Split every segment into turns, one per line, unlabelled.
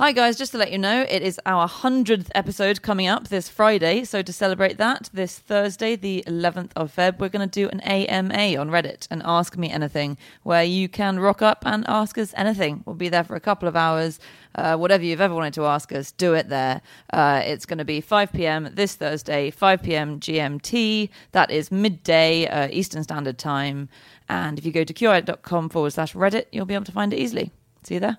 Hi, guys, just to let you know, it is our 100th episode coming up this Friday. So, to celebrate that, this Thursday, the 11th of Feb, we're going to do an AMA on Reddit and Ask Me Anything, where you can rock up and ask us anything. We'll be there for a couple of hours. Uh, whatever you've ever wanted to ask us, do it there. Uh, it's going to be 5 p.m. this Thursday, 5 p.m. GMT. That is midday uh, Eastern Standard Time. And if you go to qi.com forward slash Reddit, you'll be able to find it easily. See you there.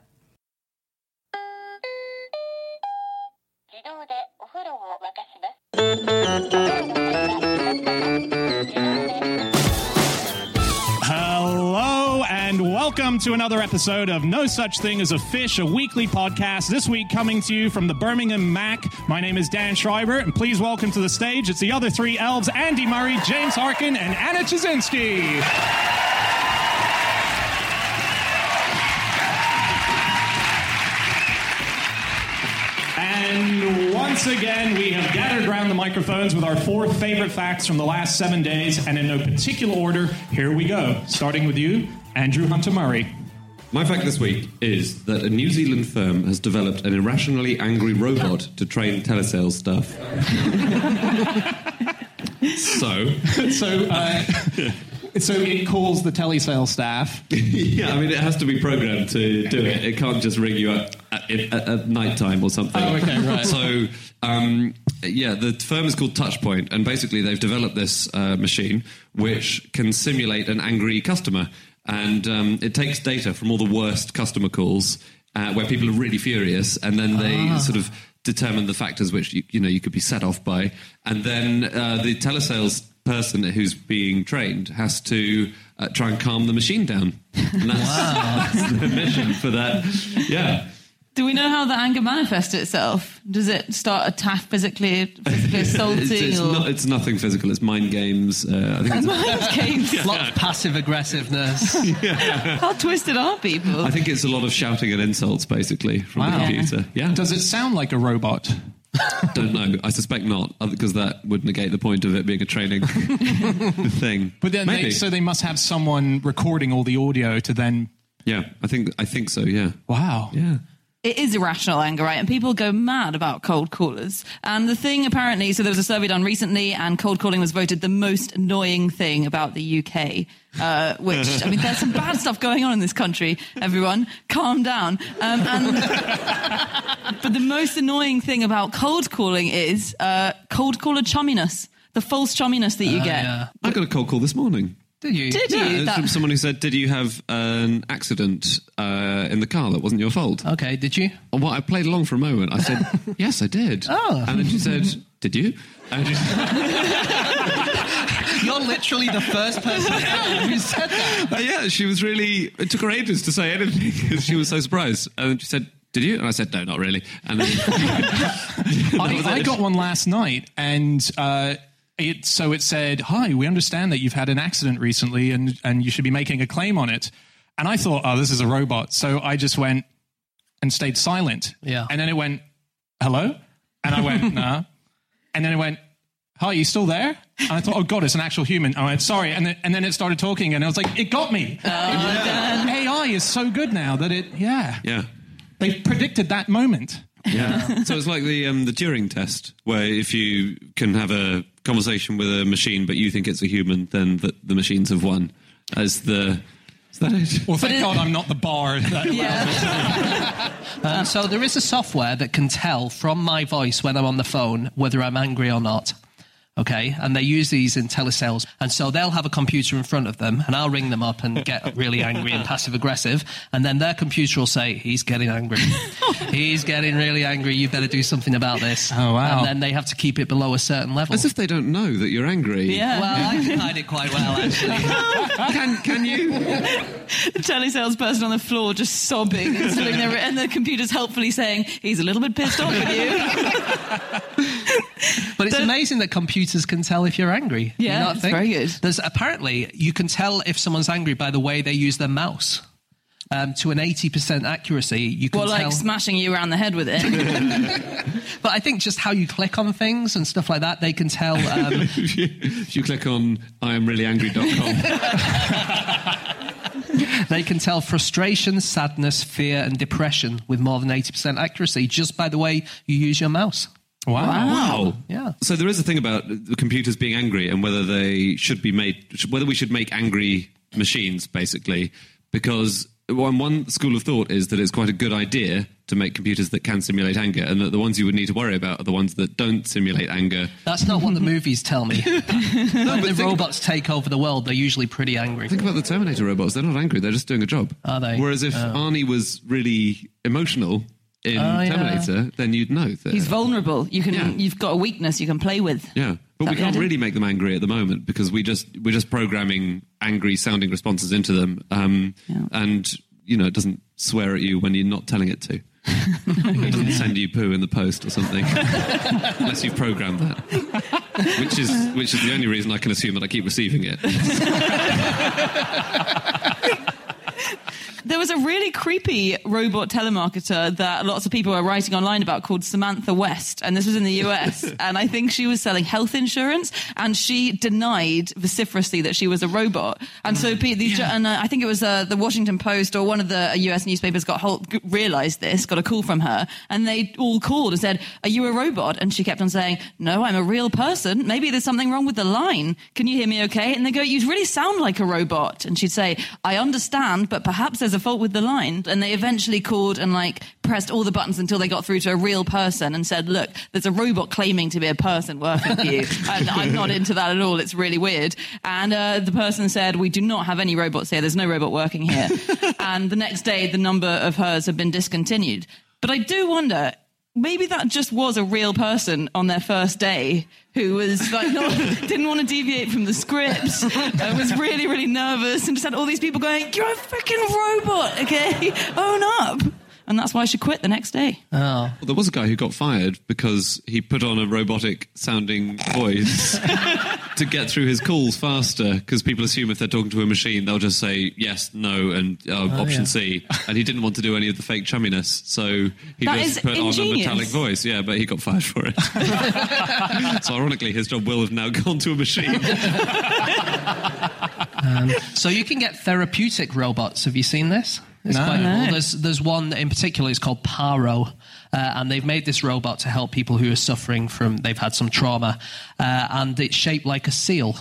Hello and welcome to another episode of No Such Thing as a Fish, a weekly podcast. This week coming to you from the Birmingham Mac. My name is Dan Schreiber, and please welcome to the stage it's the other three elves Andy Murray, James Harkin, and Anna Ptaszynski. And once again, we have gathered around the microphones with our four favorite facts from the last seven days, and in no particular order, here we go. Starting with you, Andrew Hunter Murray.
My fact this week is that a New Zealand firm has developed an irrationally angry robot to train telesales staff. so,
So, uh, so it calls the telesales staff.
yeah, I mean, it has to be programmed to do it. It can't just ring you up at, at, at night time or something.
Oh, okay, right.
So, um, yeah, the firm is called Touchpoint, and basically they've developed this uh, machine which can simulate an angry customer, and um, it takes data from all the worst customer calls uh, where people are really furious, and then they sort of determine the factors which you, you know you could be set off by, and then uh, the telesales person who's being trained has to uh, try and calm the machine down. And that's, that's the mission for that. Yeah.
Do we know how the anger manifests itself? Does it start attack physically, physically assaulting,
It's, it's,
or
not, it's nothing physical. It's mind games. Uh, I think it's,
Mind games?
Lots of passive aggressiveness.
How twisted are people?
I think it's a lot of shouting and insults, basically, from the computer. Yeah.
Does it sound like a robot?
Don't know. I suspect not, uh, because that would negate the point of it being a training thing.
But then,
Maybe.
they, so they must have someone recording all the audio to then.
yeah, I think I think so. Yeah.
Wow.
Yeah.
It is irrational anger, right? And people go mad about cold callers. And the thing apparently, so there was a survey done recently, and cold calling was voted the most annoying thing about the UK. Uh, which I mean, there's some bad stuff going on in this country. Everyone, calm down. Um, and but the most annoying thing about cold calling is uh, cold caller chumminess, the false chumminess that you get.
yeah.
I got a cold call this morning.
Did you?
Did
Yeah,
you? That-
from someone who said, "Did you have an accident uh, in the car that wasn't your fault?"
Okay, did you?
Well, I played along for a moment. I said, "Yes, I did."
Oh.
and then she said, "Did you?" And she,
You're literally the first person who said that.
Uh, yeah, she was really. It took her ages to say anything because she was so surprised. And then she said, "Did you?" And I said, "No, not really." And then
I, I got one last night, and uh, it so it said, "Hi, we understand that you've had an accident recently, and and you should be making a claim on it." And I thought, "Oh, this is a robot," so I just went and stayed silent.
Yeah.
and then it went, "Hello," and I went, "Nah," and then it went. Hi, are you still there? And I thought, oh god, it's an actual human. I went, sorry, and then, and then it started talking, and I was like, it got me. Oh, AI is so good now that it, yeah,
yeah,
they predicted that moment.
Yeah. so it's like the um, the Turing test, where if you can have a conversation with a machine, but you think it's a human, then the, the machines have won. As the is that it?
Well, thank God I'm not the bar. That,
yeah.
Um, so there is a software that can tell from my voice when I'm on the phone whether I'm angry or not. Okay, and they use these in telesales, and so they'll have a computer in front of them, and I'll ring them up and get really angry and passive aggressive, and then their computer will say, "He's getting angry, he's getting really angry. You better do something about this."
Oh, wow.
And then they have to keep it below a certain level.
As if they don't know that you're angry.
Yeah.
well, I can hide it quite well, actually.
Can can you?
the telesales person on the floor just sobbing and, sitting there, and the computer's helpfully saying he's a little bit pissed off with you.
But it's
The-
amazing that computers can tell if you're angry. Do you
Yeah,
not
it's very good.
There's apparently you can tell if someone's angry by the way they use their mouse. Um, to an 80% accuracy, you can
Well,
tell.
like smashing you around the head with it.
but I think just how you click on things and stuff like that, they can tell. Um,
if, you, if you click on iamreallyangry.com,
they can tell frustration, sadness, fear, and depression with more than 80% accuracy just by the way you use your mouse.
Wow.
Wow.
Yeah.
So there is a thing about the computers being angry and whether they should be made, whether we should make angry machines, basically, because one, one school of thought is that it's quite a good idea to make computers that can simulate anger, and that the ones you would need to worry about are the ones that don't simulate anger.
That's not what the movies tell me. when the
think-
robots take over the world, they're usually pretty angry.
Think about the Terminator robots; they're not angry; they're just doing a job.
Are they?
Whereas if oh. Arnie was really emotional in
Oh, yeah.
Terminator, then you'd know that.
He's vulnerable. You can.
Yeah.
You've got a weakness you can play with.
Yeah, but we can't really make them angry at the moment because we just we're just programming angry sounding responses into them, um,
Yeah.
and you know it doesn't swear at you when you're not telling it to. it doesn't send you poo in the post or something, unless you've programmed that. Which is which is the only reason I can assume that I keep receiving it.
There was a really creepy robot telemarketer that lots of people were writing online about called Samantha West, and this was in the US. and I think she was selling health insurance, and she denied vociferously that she was a robot. And so, pe- these, and uh, I think it was uh, the Washington Post or one of the US newspapers got hold, realized this, got a call from her, and they all called and said, "Are you a robot?" And she kept on saying, "No, I'm a real person. Maybe there's something wrong with the line. Can you hear me okay?" And they go, "You really sound like a robot." And she'd say, "I understand, but perhaps there's a fault with the line." And they eventually called and like pressed all the buttons until they got through to a real person and said, "Look, there's a robot claiming to be a person working for you, and I'm not into that at all. It's really weird." And uh, the person said, "We do not have any robots here. There's no robot working here." and the next day, the number of hers had been discontinued. But I do wonder. Maybe that just was a real person on their first day who was like not, didn't want to deviate from the script, uh, was really really nervous, and just had all these people going, "You're a freaking robot, okay? Own up." And that's why she quit the next day.
Oh.
Well, there was a guy who got fired because he put on a robotic sounding voice to get through his calls faster. Because people assume if they're talking to a machine, they'll just say yes, no, and uh, option
yeah.
C. And he didn't want to do any of the fake chumminess, so he
That
just
is
put on a metallic voice. Yeah, but he got fired for it. so ironically, his job will have now gone to a machine.
So you can get therapeutic robots. Have you seen this? It's
No.
quite cool.
No.
There's there's one in particular. It's called Paro, uh, and they've made this robot to help people who are suffering from they've had some trauma, uh, and it's shaped like a seal.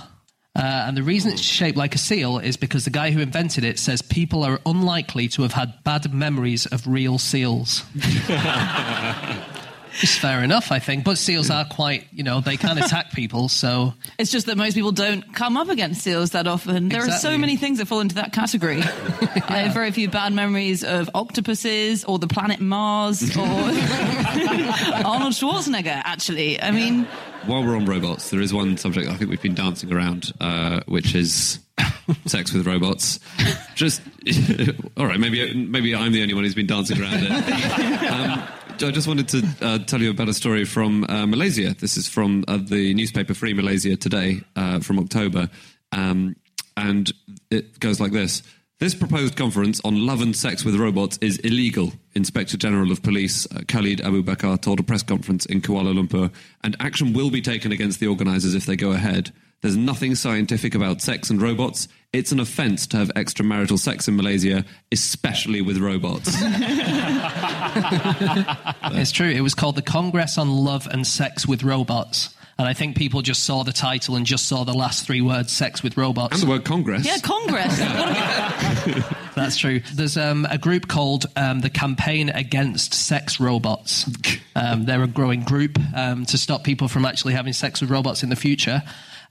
Uh, and the reason it's shaped like a seal is because the guy who invented it says people are unlikely to have had bad memories of real seals. It's fair enough, I think. But seals are quite, you know, they can attack people. So
It's just that most people don't come up against seals that often. There are so many things that fall into that category. I have very few bad memories of octopuses or the planet Mars or Arnold Schwarzenegger, actually. I mean,
While we're on robots, there is one subject I think we've been dancing around, uh, which is sex with robots. Just all right, maybe maybe I'm the only one who's been dancing around it. Um, I just wanted to uh, tell you about a story from uh, Malaysia. This is from uh, the newspaper Free Malaysia today uh, from October, um, and it goes like this. This proposed conference on love and sex with robots is illegal, Inspector General of Police uh, Khalid Abu Bakar told a press conference in Kuala Lumpur, and action will be taken against the organisers if they go ahead. There's nothing scientific about sex and robots. It's an offence to have extramarital sex in Malaysia, especially with robots.
It's true. It was called the Congress on Love and Sex with Robots. And I think people just saw the title and just saw the last three words, sex with robots.
and the word Congress.
yeah, Congress.
That's true. There's um, a group called um, the Campaign Against Sex Robots. Um, they're a growing group um, to stop people from actually having sex with robots in the future.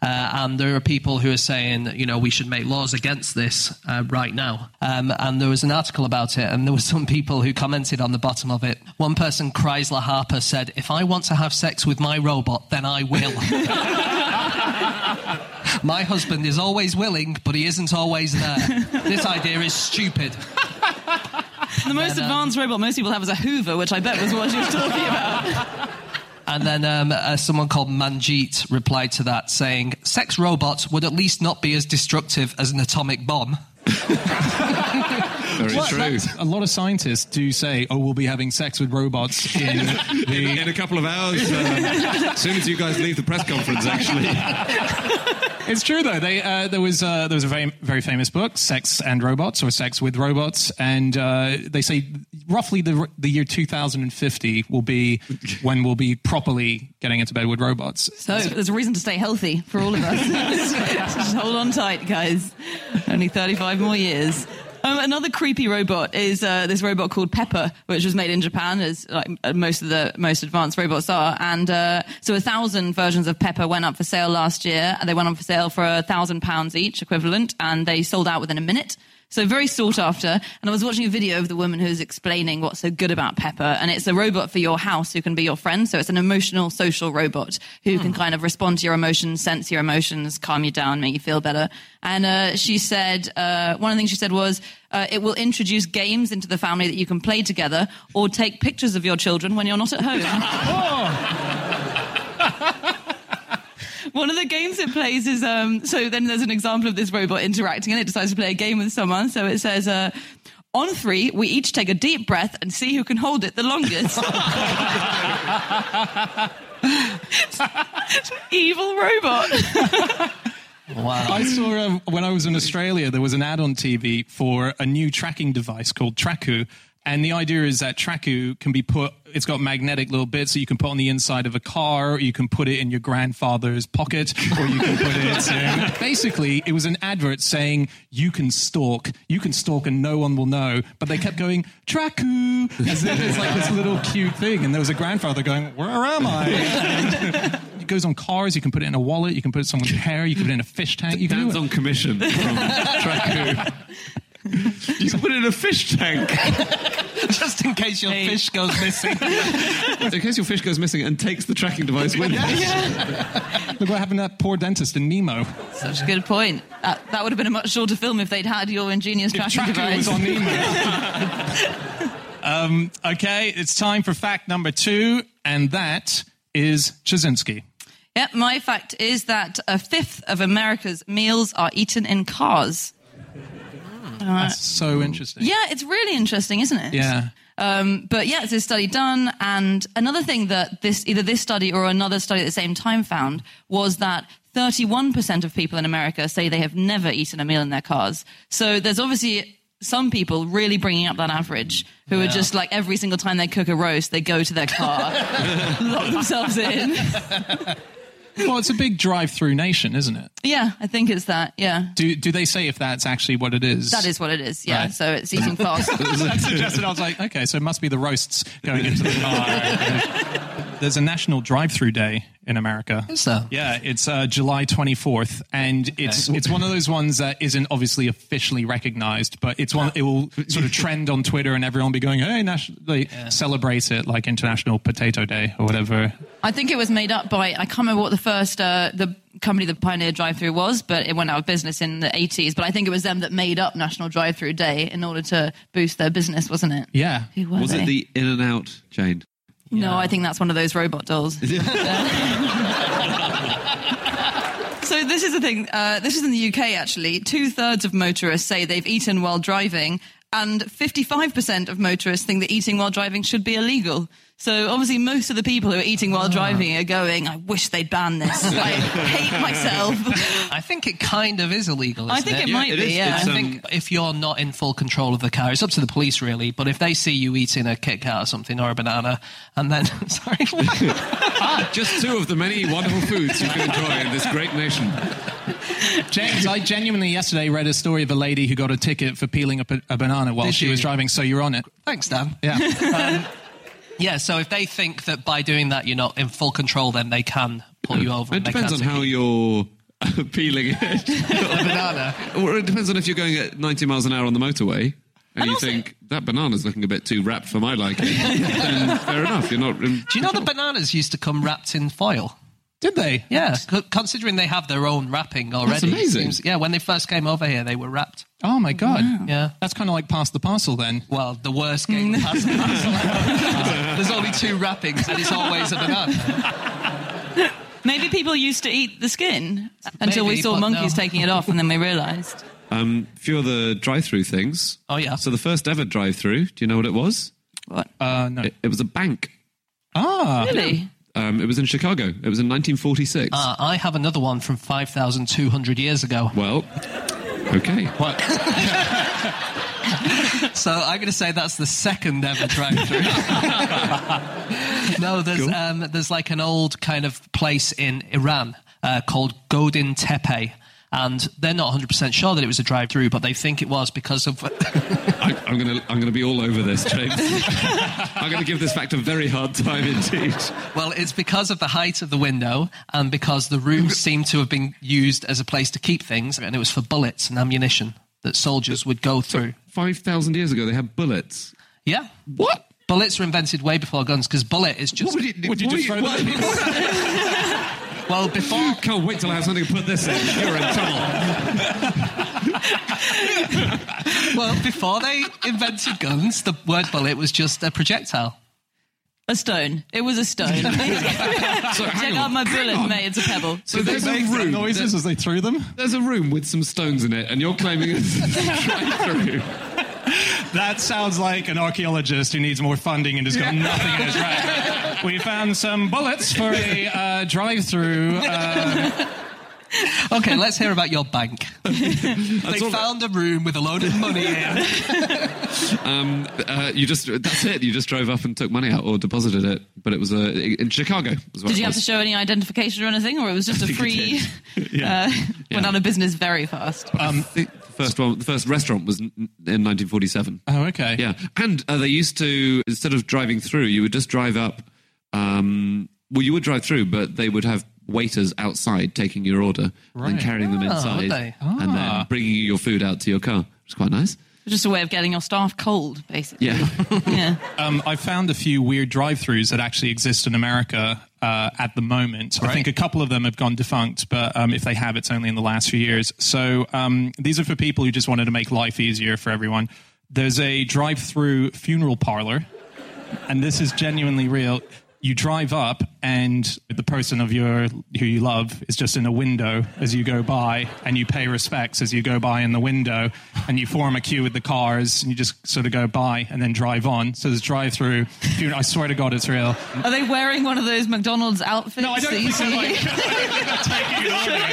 Uh, and there are people who are saying, you know, we should make laws against this uh, right now. Um, and there was an article about it, and there were some people who commented on the bottom of it. One person, Chrysler Harper, said, "If I want to have sex with my robot, then I will." My husband is always willing, but he isn't always there. this idea is stupid.
the most advanced robot most people have is a Hoover, which I bet was what she was talking about.
And then um, uh, someone called Manjeet replied to that saying, Sex robots would at least not be as destructive as an atomic bomb.
Very
Well,
true.
that's- A lot of scientists do say, "Oh, we'll be having sex with robots in the."
In a couple of hours, uh, as soon as you guys leave the press conference, actually.
It's true though. They, uh, there was uh, there was a very very famous book, "Sex and Robots" or "Sex with Robots," and uh, they say roughly the the year 2050 will be when we'll be properly getting into bed with robots.
So there's a reason to stay healthy for all of us. Just hold on tight, guys. Only 35 more years. Um, another creepy robot is uh, this robot called Pepper, which was made in Japan, as like uh, most of the most advanced robots are. And uh, so a thousand versions of Pepper went up for sale last year, they went on for sale for a thousand pounds each, equivalent, and they sold out within a minute. So very sought after. And I was watching a video of the woman who's explaining what's so good about Pepper. And it's a robot for your house who can be your friend. So it's an emotional social robot who can kind of respond to your emotions, sense your emotions, calm you down, make you feel better. And uh, she said, uh, one of the things she said was, uh, it will introduce games into the family that you can play together or take pictures of your children when you're not at home. One of the games it plays is um, so then there's an example of this robot interacting and it decides to play a game with someone. So it says, uh, on three, we each take a deep breath and see who can hold it the longest. Evil robot.
Wow.
I saw um, when I was in Australia, there was an ad on TV for a new tracking device called Traku. And the idea is that Traku can be put, it's got magnetic little bits that you can put on the inside of a car, or you can put it in your grandfather's pocket, or you can put it in. Basically, it was an advert saying you can stalk, you can stalk and no one will know. But they kept going, Traku, as if it's like this little cute thing. And there was a grandfather going, Where am I? It goes on cars, you can put it in a wallet, you can put it in someone's hair, you can put it in a fish tank. You can
Dan's
do it.
on commission from Traku. You put it in a fish tank.
Just in case your fish goes missing.
In case your fish goes missing and takes the tracking device with it.
Look what happened to that poor dentist in Nemo.
Such a good point. That, that would have been a much shorter film if they'd had your ingenious tracking
Tracker
device.
was on Nemo. um, okay, it's time for fact number two, and that is Ptaszynski.
Yep, my fact is that a fifth of America's meals are eaten in cars.
That's so interesting.
Yeah, it's really interesting, isn't it?
Yeah.
Um, but yeah, it's a study done. And another thing that this, either this study or another study at the same time found was that 31% of people in America say they have never eaten a meal in their cars. So there's obviously some people really bringing up that average who are just like every single time they cook a roast, they go to their car, lock themselves in.
Well, it's a big drive-through nation, isn't it?
Yeah, I think it's that. Yeah.
Do do they say if that's actually what it is?
That is what it is. Yeah.
Right.
So it's eating fast.
I suggested. I was like, okay, so it must be the roasts going into the car. There's a National Drive-Through Day in America.
Is there?
Yeah, it's uh, July 24th, and it's it's one of those ones that isn't obviously officially recognized, but it's one it will sort of trend on Twitter, and everyone will be going, "Hey, national, like, celebrate it like International Potato Day or whatever."
I think it was made up by I can't remember what the first uh, the company that pioneered drive-through was, but it went out of business in the 80s. But I think it was them that made up National Drive-Through Day in order to boost their business, wasn't it?
Yeah,
Who were
Was
they?
it the In and Out chain?
No, I think that's one of those robot dolls. so this is the thing. Uh, this is in the UK actually. Two thirds of motorists say they've eaten while driving, and 55% of motorists think that eating while driving should be illegal. So obviously, most of the people who are eating while driving are going, "I wish they'd ban this. I hate myself."
I think it kind of is illegal.
I
isn't
think it
it?
might
it
be.
is.
Yeah.
It's,
I
um,
think if you're not in full control of the car, it's up to the police really. But if they see you eating a Kit Kat or something or a banana, and then sorry,
Just two of the many wonderful foods you can enjoy in this great nation.
James, I genuinely yesterday read a story of a lady who got a ticket for peeling a, a banana while
Did
she
you?
was driving. So you're on it.
thanks, Dan.
Yeah.
Yeah, so if they think that by doing that you're not in full control, then they can pull you over.
It depends on how you're peeling it.
the banana.
or it depends on if you're going at 90 miles an hour on the motorway and, you
also-
think that banana's looking a bit too wrapped for my liking. then fair enough. You're not.
Do you know the bananas used to come wrapped in foil?
Did they?
Yeah, c- considering they have their own wrapping already. it
amazing.
seems- yeah, when they first came over here, they were wrapped.
Oh my god.
Yeah.
That's kind of like pass the parcel then.
Well, the worst game. past the parcel. There's only two wrappings, and it's always a banana.
Maybe people used to eat the skin until we saw monkeys
no.
taking it off, and then we realised.
Um, few other drive-through things.
Oh, yeah.
So the first ever drive-through. Do you know what it was?
What?
Uh, no.
It, it was a bank.
ah.
Really?
Um, it was in Chicago. It was in 1946.
Uh, I have another one from 5,200 years ago.
well, okay.
What?
So I'm going to say that's the second ever drive-through. no, there's um, there's like an old kind of place in Iran uh, called Godin Tepe. And they're not 100% sure that it was a drive-through, but they think it was because of.
I, I'm gonna I'm gonna be all over this, James. I'm gonna give this fact a very hard time indeed.
well, it's because of the height of the window and because the room seemed to have been used as a place to keep things, and it was for bullets and ammunition that soldiers would go through.
Five thousand years ago, they had bullets.
Yeah.
What?
Bullets were invented way before guns because bullet is just.
What would you,
Would you
what
just throw
what-
them
well, before.
I can't wait till I have something to put this in. You're in trouble.
Well, before they invented guns, the word bullet was just a projectile.
A stone. It was a stone.
So,
Check
hang
out my bullet, mate. It's a pebble.
So
Did
there's
they
a room.
noises as they threw them?
There's a room with some stones in it, and you're claiming it's a drive-through.
That sounds like an archaeologist who needs more funding and has got nothing in his bag. We found some bullets for a uh, drive-through. Uh,
Okay, let's hear about your bank. they
all-
found a room with a load of money in.
Um, uh, you just that's it. You just drove up and took money out or deposited it, but it was uh, in Chicago. was
Did
it
you have to show any identification or anything, or it was just a free?
Yeah.
Uh,
Yeah.
Went out of business very fast.
Um, the first one, the first restaurant was in in 1947.
oh, okay.
Yeah, and uh, they used to instead of driving through, you would just drive up. Um, well, you would drive through, but they would have waiters outside taking your order and
Right.
then carrying them
Ah,
inside,
would
and then
Ah.
bringing you your food out to your car. It's quite nice.
Just a way of getting your staff cold, basically.
Yeah.
Yeah.
Um, I found a few weird drive-throughs that actually exist in America uh, at the moment. I think a couple of them have gone defunct, but um, if they have, it's only in the last few years. So um, these are for people who just wanted to make life easier for everyone. There's a drive-through funeral parlor, and this is genuinely real. You drive up, and the person of your who you love is just in a window as you go by, and you pay respects as you go by in the window, and you form a queue with the cars, and you just sort of go by and then drive on. So there's drive-through. I swear to God, it's real.
Are they wearing one of those McDonald's outfits?
No, I don't think they're like taking an order,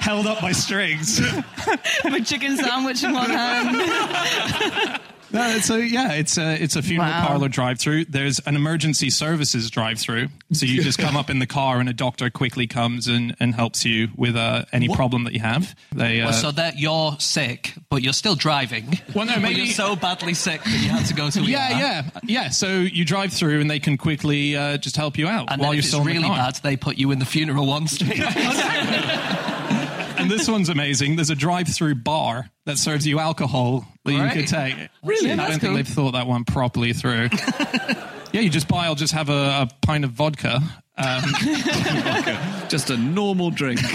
held up by strings.
with chicken sandwich in one hand?
No, so yeah, it's a it's a funeral
Wow.
parlor drive-through. There's an emergency services drive-through, so you just come up in the car and a doctor quickly comes and, and helps you with uh, any problem that you have. They uh,
Well, so that you're sick, but you're still driving.
Well, no,
But
maybe-
you're so badly sick that you had to go to ER.
yeah, yeah, yeah. So you drive through and they can quickly uh, just help you out
And
while
then
you're
if it's
still in the
really
car.
bad, they put you in the funeral one street.
And this one's amazing. There's a drive-through bar that serves you alcohol that you
Right.
could take.
Really?
I
That's
don't
cool.
think they've thought that one properly through. yeah, you just buy. I'll just have a, a pint of vodka. Um,
Just a normal drink.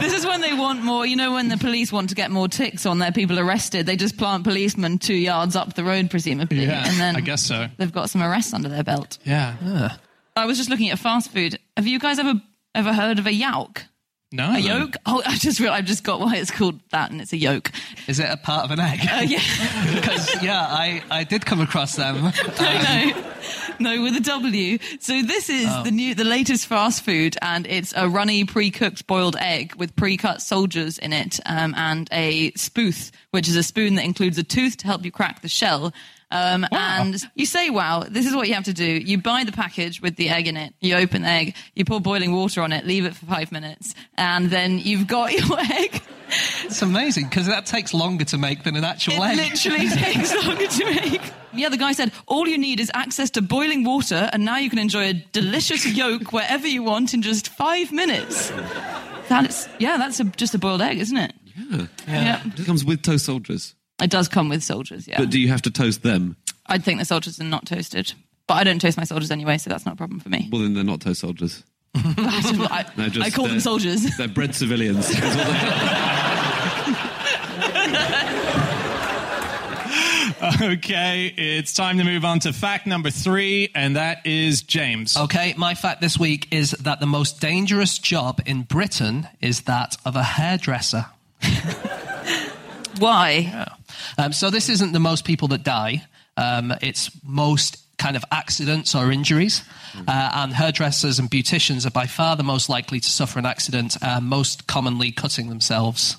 This is when they want more. You know, when the police want to get more ticks on their people arrested, they just plant policemen two yards up the road, presumably,
yeah,
and then
I guess so.
they've got some arrests under their belt.
Yeah.
I was just looking at fast food. Have you guys ever ever heard of a yoke?
No.
A yolk? Oh, I just realized, I just got why it's called that, and it's a yolk.
Is it a part of an egg?
Uh, yeah,
Because, yeah, I, I did come across them.
no, no, no, with a W. So this is the new, the latest fast food, and it's a runny, pre-cooked boiled egg with pre-cut soldiers in it, um, and a spooth, which is a spoon that includes a tooth to help you crack the shell. Um, And you say, wow, this is what you have to do. You buy the package with the egg in it. You open the egg, you pour boiling water on it, leave it for five minutes, and then you've got your egg.
It's amazing because that takes longer to make than an actual egg.
It
egg.
literally takes longer to make. Yeah, the guy said all you need is access to boiling water, and now you can enjoy a delicious yolk wherever you want in just five minutes. That's yeah, that's a, just a boiled egg, isn't it? Yeah. yeah.
It comes with toast soldiers.
It does come with soldiers. Yeah,
But do you have to toast them?
I'd think the soldiers are not toasted, but I don't toast my soldiers anyway, so that's not a problem for me.
Well, then they're not toast soldiers.
I,
No, just
I call them
they're-
soldiers.
They're bread civilians. Is what they-
Okay, it's time to move on to fact number three, and that is James.
Okay, my fact this week is that the most dangerous job in Britain is that of a hairdresser.
Why?
Um, so this isn't the most people that die. Um, it's most kind of accidents or injuries. Uh, and hairdressers and beauticians are by far the most likely to suffer an accident, uh, most commonly cutting themselves.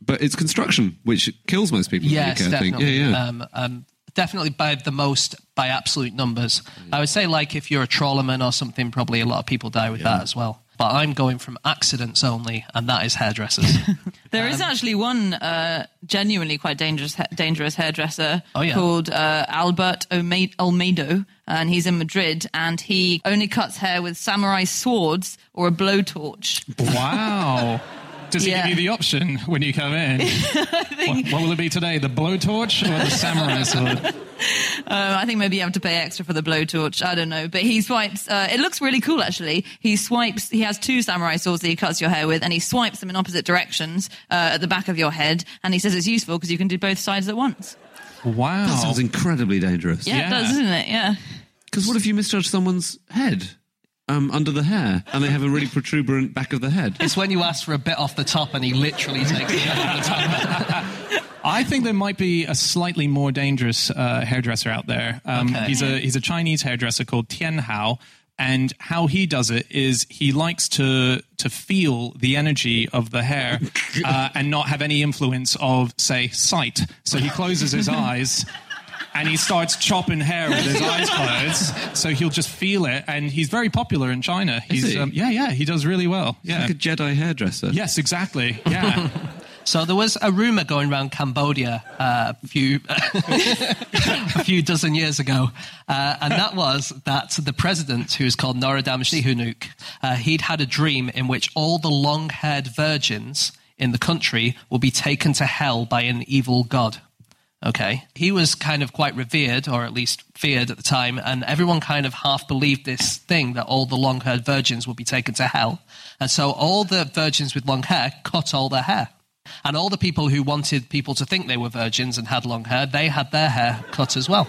But it's construction, which kills most people.
Yes,
UK,
definitely.
Yeah, yeah.
Um, um, definitely by the most, by absolute numbers. I would say, like, if you're a trawlerman or something, probably a lot of people die with that as well. But I'm going from accidents only, and that is hairdressers.
There is actually one uh, genuinely quite dangerous dangerous hairdresser
Oh, yeah.
called uh, Albert Ome- Olmedo, and he's in Madrid, and he only cuts hair with samurai swords or a blowtorch.
Wow. Does he
Yeah.
give you the option when you come in? what, what will it be today? The blowtorch or the samurai sword?
Um, I think maybe you have to pay extra for the blowtorch. I don't know, but he swipes. Uh, it looks really cool, actually. He swipes. He has two samurai swords that he cuts your hair with, and he swipes them in opposite directions uh, at the back of your head. And he says it's useful because you can do both sides at once.
Wow.
That sounds incredibly dangerous.
Yeah,
Yeah.
it does, isn't it? Yeah.
Because what if you misjudge someone's head um, under the hair and they have a really protuberant back of the head?
it's when you ask for a bit off the top, and he literally takes it off the top.
I think there might be a slightly more dangerous uh, hairdresser out there. Um,
Okay.
He's a he's a Chinese hairdresser called Tian Hao, and how he does it is he likes to to feel the energy of the hair uh, and not have any influence of say sight. So he closes his eyes. And he starts chopping hair with his eyes closed, so he'll just feel it. And he's very popular in China. He's
he?
Um, yeah, yeah, he does really well. Yeah,
Like a Jedi hairdresser.
yes, exactly. Yeah,
So there was a rumor going around Cambodia uh, a few a few dozen years ago, uh, and that was that the president, who is called Norodom Sihanouk, uh, he'd had a dream in which all the long-haired virgins in the country will be taken to hell by an evil god. Okay. He was kind of quite revered, or at least feared at the time, and everyone kind of half believed this thing that all the long haired virgins would be taken to hell. And so all the virgins with long hair cut all their hair. And all the people who wanted people to think they were virgins and had long hair, they had their hair cut as well.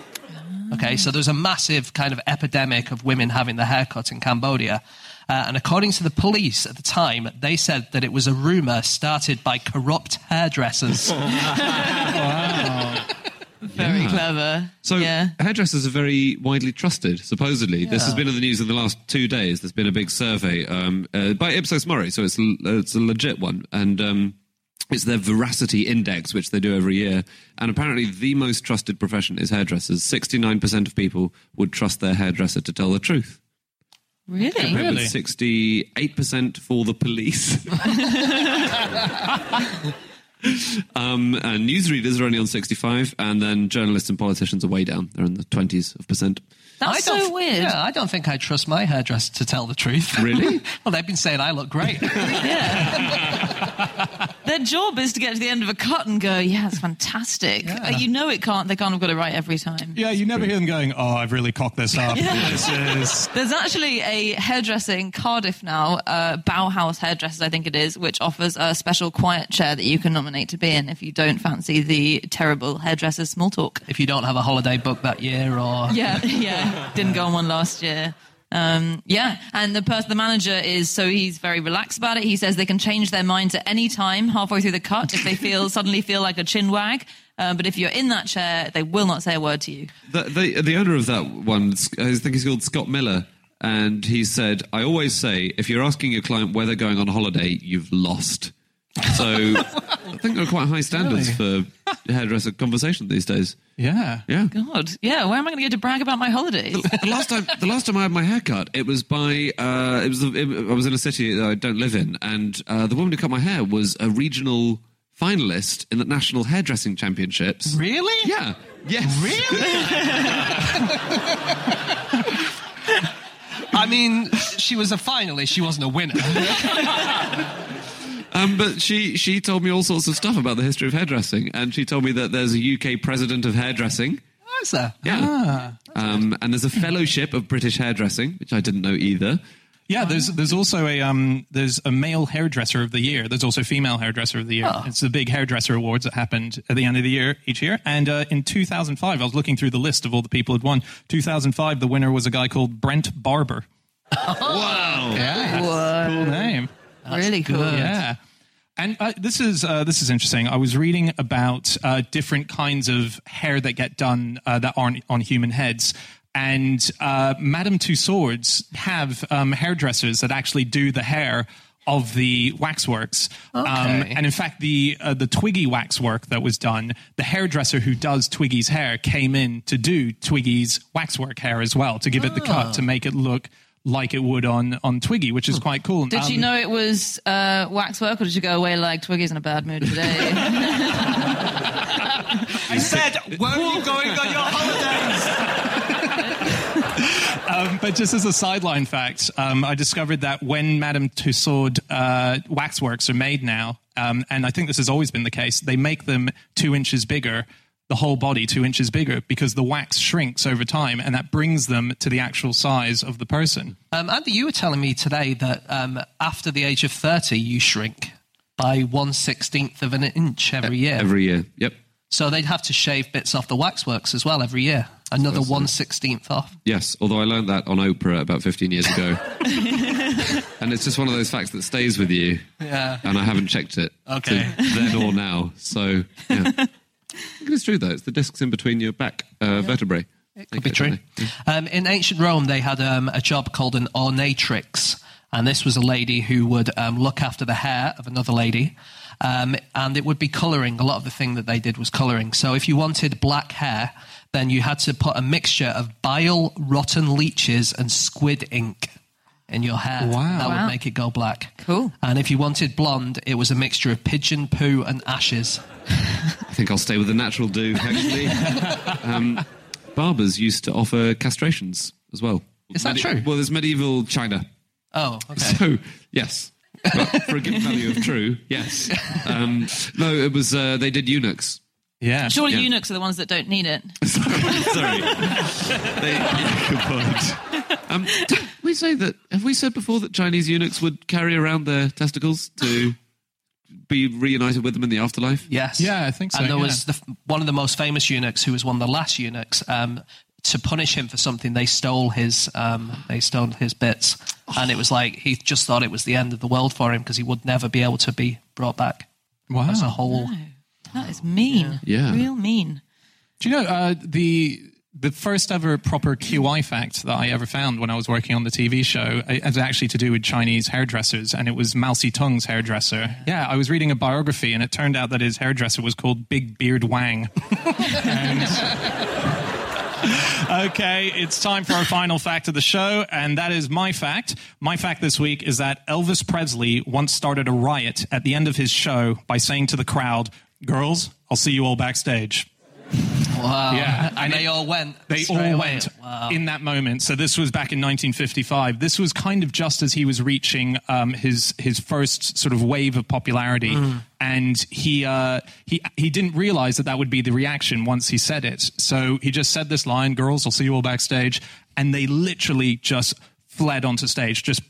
Okay, so there's a massive kind of epidemic of women having their hair cut in Cambodia. Uh, and according to the police at the time, they said that it was a rumor started by corrupt hairdressers.
Very clever.
So
yeah.
hairdressers are very widely trusted, supposedly. This has been in the news in the last two days. There's been a big survey um, uh, by Ipsos Mori, so it's, it's a legit one. And um, it's their veracity index, which they do every year. And apparently, the most trusted profession is hairdressers. 69% of people would trust their hairdresser to tell the truth.
Really?
Compared
Really?
with 68% for the police. um, and newsreaders are only on 65, and then journalists and politicians are way down. They're in the 20s of percent.
That's
I don't-
so weird.
Yeah, I don't think I trust my hairdresser to tell the truth.
Really?
well, they've been saying I look great. Yeah.
Their job is to get to the end of a cut and go, yeah, it's fantastic. Uh, you know it can't, they can't have got it right every time.
yeah. You never hear them going, "Oh, I've really cocked this up." This is
There's actually a hairdresser in Cardiff now, uh, Bauhaus Hairdressers, I think it is, which offers a special quiet chair that you can nominate to be in if you don't fancy the terrible hairdresser small talk.
if you don't have a holiday booked that year or
Yeah, yeah. Didn't go on one last year. Um, yeah, and the person, the manager is so he's very relaxed about it. He says they can change their minds at any time halfway through the cut if they feel suddenly feel like a chin wag. Uh, but if you're in that chair, they will not say a word to you.
The, the, the owner of that one, I think he's called Scott Miller, and he said, I always say, if you're asking your client where they're going on holiday, you've lost. So I think there are quite high standards for hairdresser conversation these days.
yeah.
Yeah.
God, yeah. Where am I going to go to brag about my holidays?
the last time, the last time I had my hair cut, it was by, uh, it was, it, I was in a city that I don't live in, and uh, the woman who cut my hair was a regional finalist in the national hairdressing championships.
really?
Yeah. Yes. Really?
I mean, she was a finalist. She wasn't a winner.
Um, but she she told me all sorts of stuff about the history of hairdressing, and she told me that there's a UK president of hairdressing.
Was there?
Yeah. um, and there's a fellowship of British hairdressing, which I didn't know either.
Yeah, there's there's also a um there's a male hairdresser of the year. There's also female hairdresser of the year. It's the big hairdresser awards that happened at the end of the year each year. And uh, in 2005, I was looking through the list of all the people who'd won. 2005, the winner was a guy called Brent Barber.
Wow.
Yeah, cool name.
Really cool.
Yeah. And uh, this is uh, this is interesting. I was reading about uh, different kinds of hair that get done uh, that aren't on human heads. And uh, Madame Tussauds have um, hairdressers that actually do the hair of the waxworks. Um,
Okay.
and in fact, the uh, the Twiggy waxwork that was done, the hairdresser who does Twiggy's hair came in to do Twiggy's waxwork hair as well to give it the cut to make it look like it would on on Twiggy, which is quite cool.
Did she
Um,
know it was uh, waxwork, or did you go away like Twiggy's in a bad mood today?
I said, where are you going on your holidays?
Um, but just as a sideline fact, um, I discovered that when Madame Tussauds uh, waxworks are made now, um, and I think this has always been the case, they make them two inches bigger, the whole body two inches bigger, because the wax shrinks over time, and that brings them to the actual size of the person.
Um, Andy, you were telling me today that um, after the age of 30, you shrink by one sixteenth of an inch every year.
Every year. Yep.
so they'd have to shave bits off the waxworks as well every year. Another one sixteenth off.
Yes, although I learned that on Oprah about 15 years ago. and it's just one of those facts that stays with you.
Yeah.
And I haven't checked it.
Okay.
to then or now. So, yeah. I think it's true, though. It's the discs in between your back uh, vertebrae. It
Could be true. Um, in ancient Rome, they had um, a job called an ornatrix, and this was a lady who would um, look after the hair of another lady, um, and it would be colouring. A lot of the thing that they did was colouring. So if you wanted black hair, then you had to put a mixture of bile, rotten leeches, and squid ink in your hair.
Wow.
that
Wow.
would make it go black.
Cool.
And if you wanted blonde, it was a mixture of pigeon poo and ashes.
I think I'll stay with the natural do, actually. um, barbers used to offer castrations as well.
Is that true?
Well, there's medieval China.
Oh, okay.
So, yes. But for a given value of true, yes. Um, no, it was, uh, they did eunuchs.
Yeah.
Surely
Yeah.
eunuchs are the ones that don't need it.
Sorry. they, yeah, good point. Um, we say that? Have we said before that Chinese eunuchs would carry around their testicles to be reunited with them in the afterlife?
Yes.
Yeah, I think so,
And there
yeah.
was the, one of the most famous eunuchs, who was one of the last eunuchs. Um, to punish him for something, they stole his um, they stole his bits, and it was like he just thought it was the end of the world for him because he would never be able to be brought back
Wow.
as a whole.
That is mean.
Yeah.
Real mean.
Do you know uh, the the first ever proper QI fact that I ever found when I was working on the TV show uh, is actually to do with Chinese hairdressers, and it was Mao Zedong's hairdresser. Yeah, I was reading a biography, and it turned out that his hairdresser was called Big Beard Wang. And- Okay, it's time for our final fact of the show, and that is my fact. My fact this week is that Elvis Presley once started a riot at the end of his show by saying to the crowd, Girls, I'll see you all backstage.
Wow.
Yeah.
And,
And
they
it-
all went.
They all
away.
went
Wow.
in that moment. So this was back in 1955. This was kind of just as he was reaching um, his his first sort of wave of popularity, and he uh, he he didn't realize that that would be the reaction once he said it. So he just said this line, "Girls, I'll see you all backstage," and they literally just fled onto stage, just.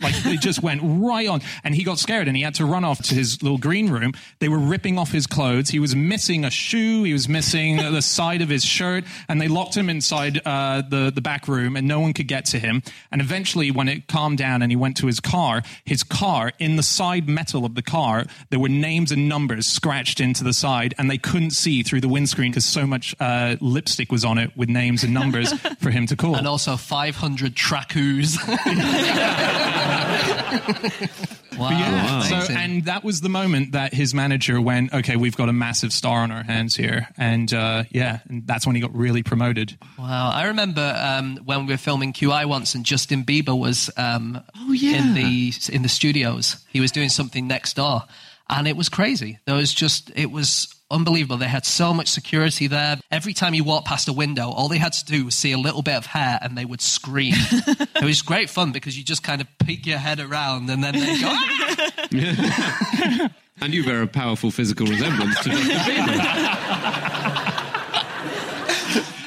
Like they just went right on, and he got scared, and he had to run off to his little green room. They were ripping off his clothes. He was missing a shoe. He was missing the side of his shirt, and they locked him inside uh, the the back room, and no one could get to him. And eventually, when it calmed down, and he went to his car, his car in the side metal of the car, there were names and numbers scratched into the side, and they couldn't see through the windscreen because so much uh, lipstick was on it with names and numbers for him to call.
And also 500 trackoos. wow.
Yeah. So, and that was the moment that his manager went, okay, we've got a massive star on our hands here. And uh, yeah, and that's when he got really promoted.
Wow, I remember um, when we were filming QI once, and Justin Bieber was um,
Oh, yeah.
in the in the studios. He was doing something next door, and it was crazy. There was just it was unbelievable. They had so much security there. Every time you walked past a window, all they had to do was see a little bit of hair, and they would scream. it was great fun because you just kind of peek your head around, and then they go. "Ah!"
And you bear a powerful physical resemblance to Justin Bieber.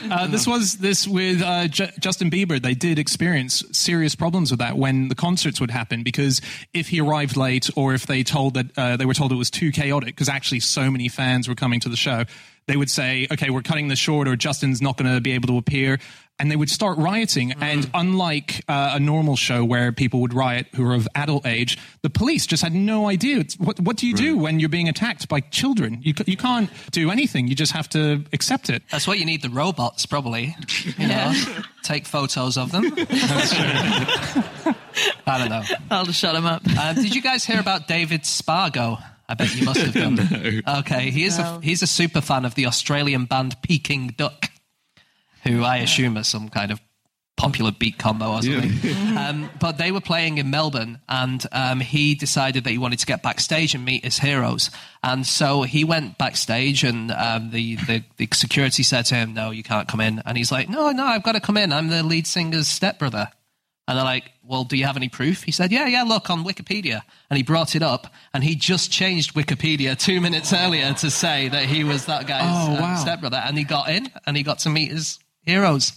Uh, this was this with uh, J- Justin Bieber. They did experience serious problems with that when the concerts would happen because if he arrived late or if they told that uh, they were told it was too chaotic because actually so many fans were coming to the show, they would say, okay, we're cutting this short or Justin's not going to be able to appear. And they would start rioting. And unlike uh, a normal show where people would riot who are of adult age, the police just had no idea. It's- What, what do you do when you're being attacked by children? You, you can't do anything. You just have to accept it.
That's what you need the robots, probably. You know, take photos of them. I don't know.
I'll just shut him up.
Uh, did you guys hear about David Spargo? I bet you must have done. Okay, he is a, he's a super fan of the Australian band Peking Duk, who I assume is some kind of popular beat combo or something. um, but they were playing in Melbourne, and um, he decided that he wanted to get backstage and meet his heroes. And so he went backstage, and um, the, the the security said to him, "No, you can't come in." And he's like, "No, no, I've got to come in. I'm the lead singer's stepbrother." And they're like, well, do you have any proof? He said, yeah, yeah, look on Wikipedia. And he brought it up, and he just changed Wikipedia two minutes earlier to say that he was that guy's
Oh,
um,
wow.
stepbrother. And he got in, and he got to meet his heroes.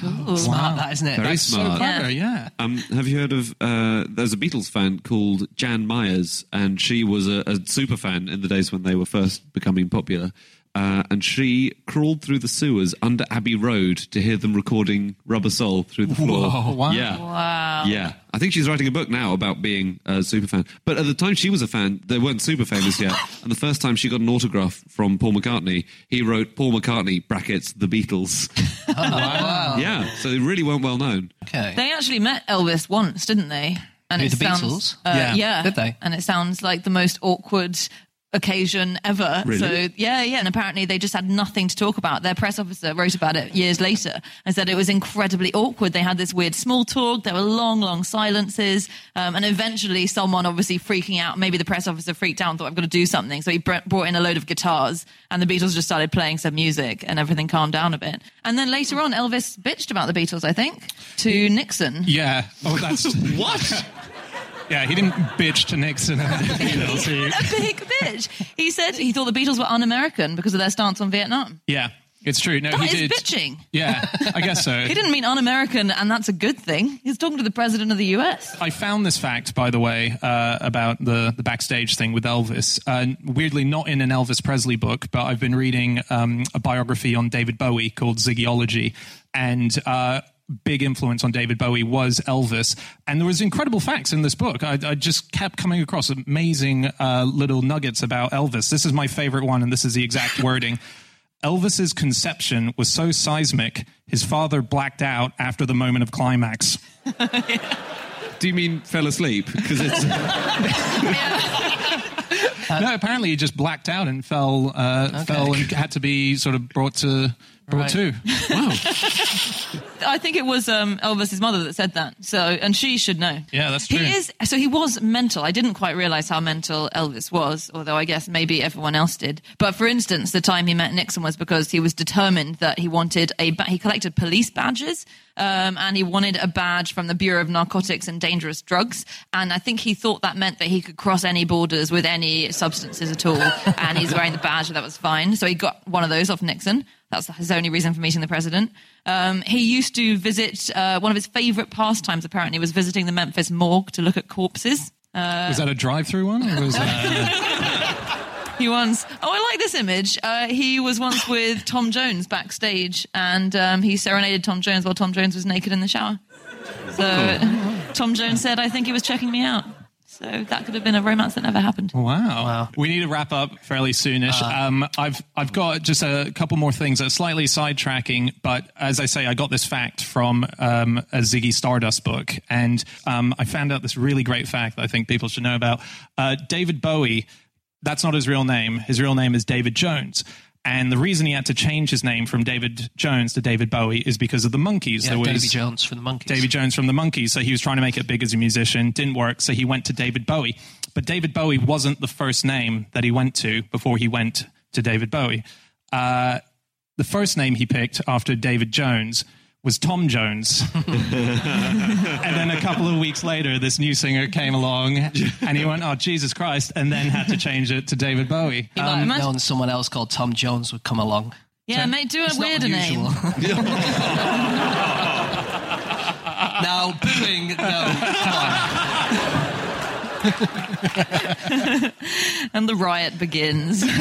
Cool. Smart, that, isn't it?
Very
That's
smart.
Clever, yeah.
Um, have you heard of? Uh, there's a Beatles fan called Jan Myers, and she was a, a super fan in the days when they were first becoming popular. Uh, and she crawled through the sewers under Abbey Road to hear them recording "Rubber Soul" through the floor.
Whoa, wow.
Yeah,
Wow.
yeah. I think she's writing a book now about being a super fan. But at the time she was a fan, they weren't super famous yet. and the first time she got an autograph from Paul McCartney, he wrote Paul McCartney brackets the Beatles.
wow.
yeah, so they really weren't well known.
Okay.
They actually met Elvis once, didn't they? And
Who,
it
the
sounds,
Beatles?
Uh,
Yeah.
yeah.
Did they?
And it sounds like the most awkward occasion ever.
Really?
So yeah, yeah. And apparently they just had nothing to talk about. Their press officer wrote about it years later and said it was incredibly awkward. They had this weird small talk. There were long, long silences. Um, and eventually someone obviously freaking out. Maybe the press officer freaked out and thought, I've got to do something. So he br- brought in a load of guitars and the Beatles just started playing some music and everything calmed down a bit. And then later on, Elvis bitched about the Beatles, I think, to Nixon.
Yeah. Oh, that's
What?
yeah. He didn't bitch to Nixon. the Beatles. He-
a big bitch. He said he thought the Beatles were un-American because of their stance on Vietnam.
yeah, it's true. No,
That
he
is
did.
bitching.
Yeah, I guess so.
He didn't mean un-American, and that's a good thing. He's talking to the president of the U.S.
I found this fact, by the way, uh, about the, the backstage thing with Elvis. Uh, weirdly, not in an Elvis Presley book, but I've been reading um, a biography on David Bowie called Ziggyology. And uh, big influence on David Bowie was Elvis. And there was incredible facts in this book. I, I just kept coming across amazing uh, little nuggets about Elvis. This is my favorite one, and this is the exact wording. Elvis's conception was so seismic, his father blacked out after the moment of climax.
Do you mean fell asleep? Because it's
no, apparently he just blacked out and fell, uh, fell and had to be sort of brought to brought
Right.
to.
wow.
I think it was um, Elvis's mother that said that. So, and she should know.
Yeah, that's true.
He is. So he was mental. I didn't quite realize how mental Elvis was, although I guess maybe everyone else did. But for instance, the time he met Nixon was because he was determined that he wanted a. Ba- he collected police badges. Um, and he wanted a badge from the Bureau of Narcotics and Dangerous Drugs. And I think he thought that meant that he could cross any borders with any substances at all. and he's wearing the badge, so that was fine. So he got one of those off Nixon. That's his only reason for meeting the president. Um, he used to visit, uh, one of his favorite pastimes apparently was visiting the Memphis morgue to look at corpses.
was that a drive-through one? Or was that,
He once, oh, I like this image. Uh, he was once with Tom Jones backstage and um, he serenaded Tom Jones while Tom Jones was naked in the shower. So Tom Jones said, I think he was checking me out. So that could have been a romance that never happened.
wow. wow. We need to wrap up fairly soonish. um, I've I've got just a couple more things that are slightly sidetracking, but as I say, I got this fact from um, a Ziggy Stardust book, and um, I found out this really great fact that I think people should know about. Uh, David Bowie. That's not his real name. His real name is David Jones. And the reason he had to change his name from David Jones to David Bowie is because of the Monkees.
Yeah,
There was
Davy Jones from the Monkees.
Davy Jones from the Monkees. So he was trying to make it big as a musician. Didn't work. So he went to David Bowie. But David Bowie wasn't the first name that he went to before he went to David Bowie. Uh, the first name he picked after David Jones was Tom Jones. and then a couple of weeks later, this new singer came along and he went, Oh, Jesus Christ, and then had to change it to David Bowie.
He might
Um,
imagine-
known someone else called Tom Jones would come along.
yeah, mate, do a
It's
weirder name.
now, booing, no, come on.
and the riot begins.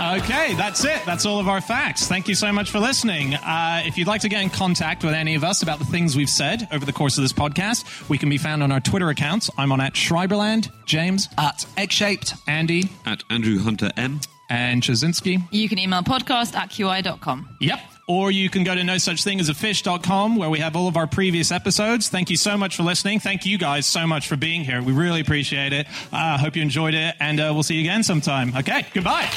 Okay, that's it. That's all of our facts. Thank you so much for listening. Uh, if you'd like to get in contact with any of us about the things we've said over the course of this podcast, we can be found on our Twitter accounts. I'm on at Schreiberland, James,
At egg shaped.
Andy,
At Andrew Hunter M.
and Ptaszynski.
you can email podcast at qi.com.
Yep. Or you can go to no such thing as a fish.com where we have all of our previous episodes. Thank you so much for listening. Thank you guys so much for being here. We really appreciate it. I uh, hope you enjoyed it, and uh, we'll see you again sometime. Okay, goodbye.